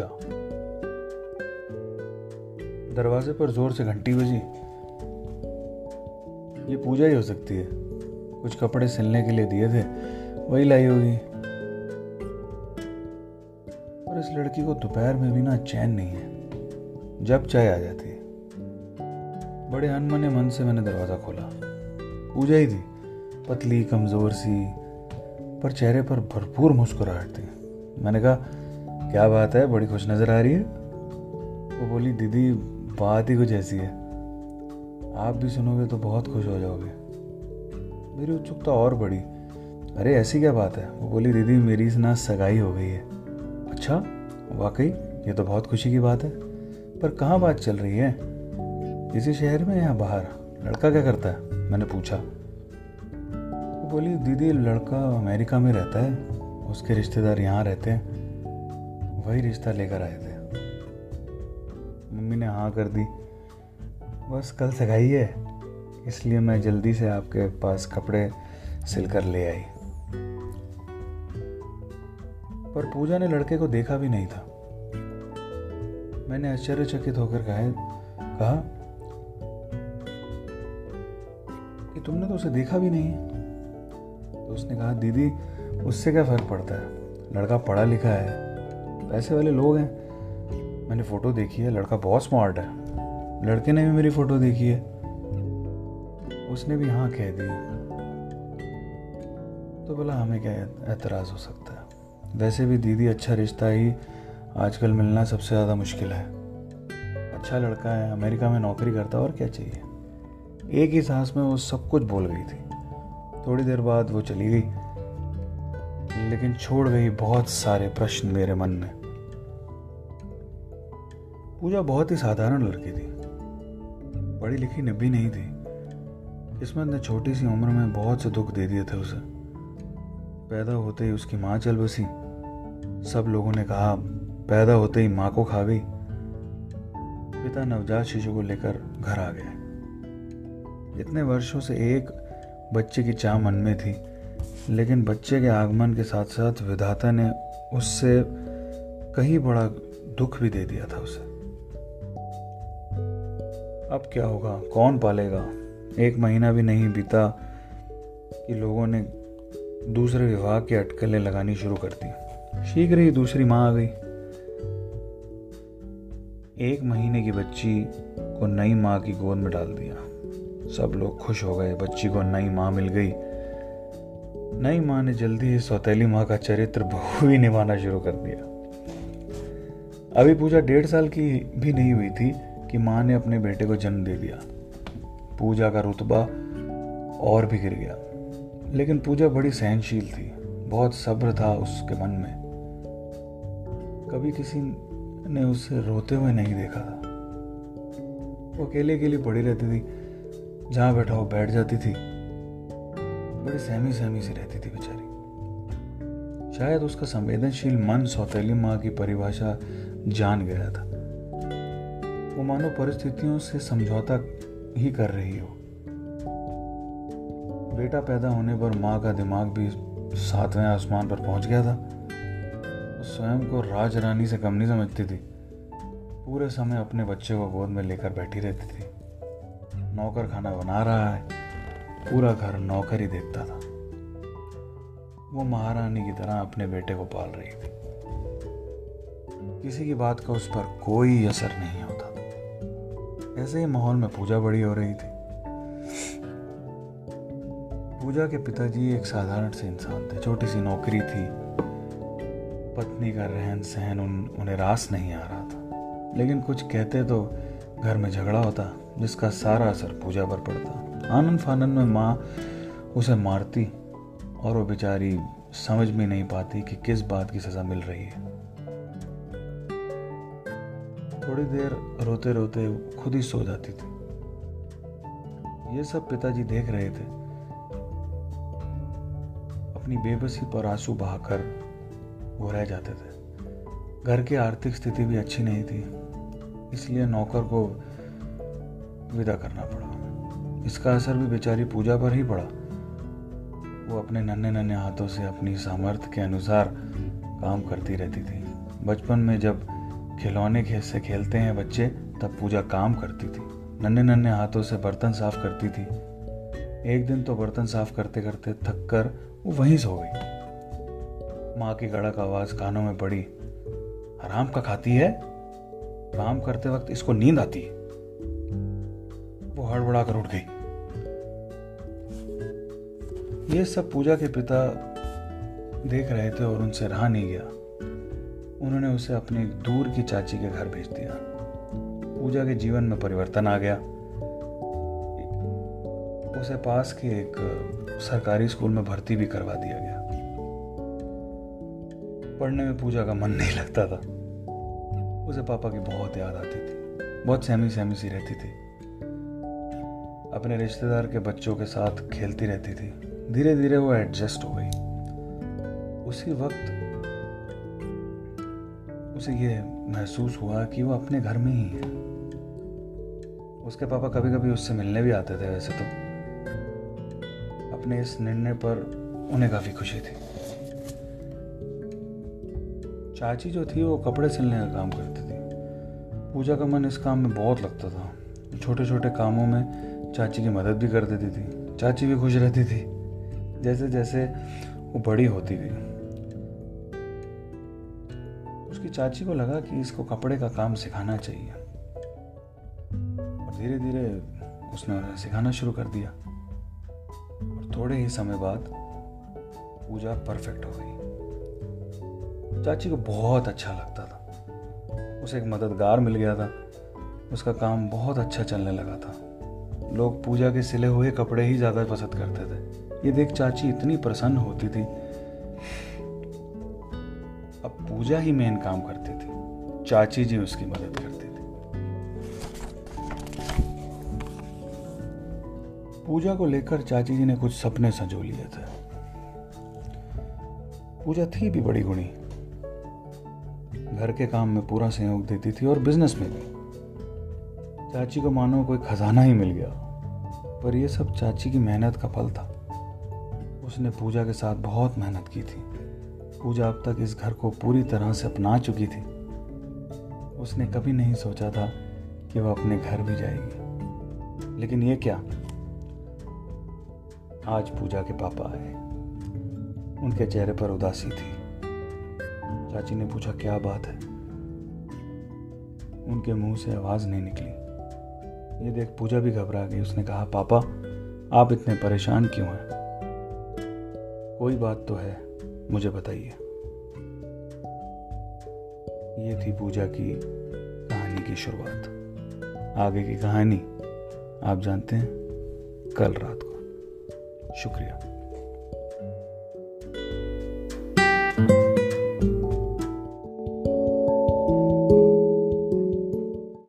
पूजा दरवाजे पर ज़ोर से घंटी बजी। ये पूजा ही हो सकती है। कुछ कपड़े सिलने के लिए दिए थे, वही लाई होगी। और इस लड़की को दोपहर में भी ना चैन नहीं है। जब चाय आ जाती है। बड़े अनमने मन से मैंने दरवाज़ा खोला। पूजा ही थी। पतली, कमज़ोर सी, पर चेहरे पर भरपूर मुस्कुराहट थी। मैंने कहा क्या बात है? बड़ी खुश नज़र आ रही है। वो बोली, दीदी, बात ही कुछ ऐसी है। आप भी सुनोगे तो बहुत खुश हो जाओगे। मेरी उत्सुकता और बढ़ी। अरे, ऐसी क्या बात है? वो बोली, दीदी, मेरी ना सगाई हो गई है। अच्छा वाकई? ये तो बहुत खुशी की बात है। पर कहाँ बात चल रही है? इसी शहर में या बाहर? लड़का क्या करता है? मैंने पूछा। वो बोली, दीदी, लड़का अमेरिका में रहता है। उसके रिश्तेदार यहाँ रहते हैं। वही रिश्ता लेकर आए थे। मम्मी ने हाँ कर दी। बस कल सगाई है, इसलिए मैं जल्दी से आपके पास कपड़े सिलकर ले आई। पर पूजा ने लड़के को देखा भी नहीं था। मैंने आश्चर्यचकित होकर कहा कहा, कि तुमने तो उसे देखा भी नहीं? तो उसने कहा, दीदी, उससे क्या फ़र्क पड़ता है? लड़का पढ़ा लिखा है पैसे वाले लोग हैं। मैंने फ़ोटो देखी है, लड़का बहुत स्मार्ट है। लड़के ने भी मेरी फ़ोटो देखी है। उसने भी हाँ कह दी। तो बोला हमें क्या एतराज़ हो सकता है? वैसे भी दीदी अच्छा रिश्ता ही आजकल मिलना सबसे ज़्यादा मुश्किल है। अच्छा लड़का है, अमेरिका में नौकरी करता, और क्या चाहिए? एक ही सांस में वो सब कुछ बोल गई थी। थोड़ी देर बाद वो चली गई। लेकिन छोड़ गई बहुत सारे प्रश्न मेरे मन में। पूजा बहुत ही साधारण लड़की थी। पढ़ी लिखी नबी नहीं थी। किस्मत ने छोटी सी उम्र में बहुत से दुख दे दिए थे उसे। पैदा होते ही उसकी माँ चल बसी। सब लोगों ने कहा, पैदा होते ही माँ को खा गई। पिता नवजात शिशु को लेकर घर आ गए। इतने वर्षों से एक बच्चे की चाह मन में थी, लेकिन बच्चे के आगमन के साथ साथ विधाता ने उससे कहीं बड़ा दुख भी दे दिया था उसे। अब क्या होगा? कौन पालेगा? एक महीना भी नहीं बीता कि लोगों ने दूसरे विवाह की अटकलें लगानी शुरू कर दी। शीघ्र ही दूसरी माँ आ गई। एक महीने की बच्ची को नई माँ की गोद में डाल दिया। सब लोग खुश हो गए। बच्ची को नई माँ मिल गई। नई माँ ने जल्दी ही सौतेली माँ का चरित्र भी निभाना शुरू कर दिया। अभी पूजा डेढ़ साल की भी नहीं हुई थी। कि माँ ने अपने बेटे को जन्म दे दिया। पूजा का रुतबा और भी गिर गया। लेकिन पूजा बड़ी सहनशील थी, बहुत सब्र था उसके मन में। कभी किसी ने उसे रोते हुए नहीं देखा था। वो अकेले अकेले पड़ी रहती थी, जहाँ बैठा हो बैठ जाती थी। बड़ी सहमी सहमी सी रहती थी बेचारी। शायद उसका संवेदनशील मन सौतेली माँ की परिभाषा जान गया था। वो मानो परिस्थितियों से समझौता ही कर रही हो। बेटा पैदा होने पर माँ का दिमाग भी सातवें आसमान पर पहुँच गया था। स्वयं को राज रानी से कम नहीं समझती थी। पूरे समय अपने बच्चे को गोद में लेकर बैठी रहती थी। नौकर खाना बना रहा है। पूरा घर नौकर ही देखता था। वो महारानी की तरह अपने बेटे को पाल रही थी। किसी की बात का उस पर कोई असर नहीं होता ऐसे ही माहौल में पूजा बड़ी हो रही थी। पूजा के पिताजी एक साधारण से इंसान थे, छोटी सी नौकरी थी। पत्नी का रहन सहन उन, उन्हें रास नहीं आ रहा था। लेकिन कुछ कहते तो घर में झगड़ा होता, जिसका सारा असर पूजा पर पड़ता। आनंद फानंद में माँ उसे मारती और वो बेचारी समझ भी नहीं पाती कि किस बात की सजा मिल रही है। थोड़ी देर रोते रोते खुद ही सो जाती थी। ये सब पिताजी देख रहे थे। अपनी बेबसी पर आँसू बहाकर वो रह जाते थे। घर की आर्थिक स्थिति भी अच्छी नहीं थी, इसलिए नौकर को विदा करना पड़ा। इसका असर भी बेचारी पूजा पर ही पड़ा। वो अपने नन्हे नन्हे हाथों से अपनी सामर्थ्य के अनुसार काम करती रहती थी। बचपन में जब खिलौने खेल से खेलते हैं बच्चे, तब पूजा काम करती थी। नन्हे नन्हे हाथों से बर्तन साफ़ करती थी। एक दिन तो बर्तन साफ़ करते करते थक कर वो वहीं सो गई। माँ की कड़क आवाज़ कानों में पड़ी। आराम का खाती है? काम करते वक्त इसको नींद आती है? वो हड़बड़ा कर उठ गई। ये सब पूजा के पिता देख रहे थे और उनसे रहा नहीं गया। उन्होंने उसे अपनी दूर की चाची के घर भेज दिया। पूजा के जीवन में परिवर्तन आ गया। उसे पास के एक सरकारी स्कूल में भर्ती भी करवा दिया गया। पढ़ने में पूजा का मन नहीं लगता था। उसे पापा की बहुत याद आती थी। बहुत सहमी सहमी सी रहती थी। अपने रिश्तेदार के बच्चों के साथ खेलती रहती थी। धीरे धीरे वो एडजस्ट हो गई। उसी वक्त उसे ये महसूस हुआ कि वो अपने घर में ही है। उसके पापा कभी कभी उससे मिलने भी आते थे वैसे तो। अपने इस निर्णय पर उन्हें काफ़ी खुशी थी। चाची जो थी वो कपड़े सिलने का काम करती थी। पूजा का मन इस काम में बहुत लगता था। छोटे छोटे कामों में चाची की मदद भी कर देती थी। चाची भी खुश रहती थी। जैसे जैसे वो बड़ी होती गई। उसकी चाची को लगा कि इसको कपड़े का काम सिखाना चाहिए। और धीरे धीरे उसने सिखाना शुरू कर दिया। और थोड़े ही समय बाद पूजा परफेक्ट हो गई। चाची को बहुत अच्छा लगता था। उसे एक मददगार मिल गया था। उसका काम बहुत अच्छा चलने लगा था। लोग पूजा के सिले हुए कपड़े ही ज़्यादा पसंद करते थे। ये देख चाची इतनी प्रसन्न होती थी अब पूजा ही मेन काम करती थी। चाची जी उसकी मदद करते थी। पूजा को लेकर चाची जी ने कुछ सपने संजो लिए थे। पूजा थी भी बड़ी गुणी। घर के काम में पूरा सहयोग देती थी और बिज़नेस में भी। चाची को मानो कोई खजाना ही मिल गया। पर यह सब चाची की मेहनत का फल था। उसने पूजा के साथ बहुत मेहनत की थी। पूजा अब तक इस घर को पूरी तरह से अपना चुकी थी। उसने कभी नहीं सोचा था कि वह अपने घर भी जाएगी। लेकिन ये क्या? आज पूजा के पापा आए। उनके चेहरे पर उदासी थी। चाची ने पूछा, क्या बात है? उनके मुँह से आवाज़ नहीं निकली। ये देख पूजा भी घबरा गई। उसने कहा, पापा, आप इतने परेशान क्यों हैं? कोई बात तो है। मुझे बताइए। ये थी पूजा की कहानी की शुरुआत। आगे की कहानी आप जानते हैं कल रात को। शुक्रिया।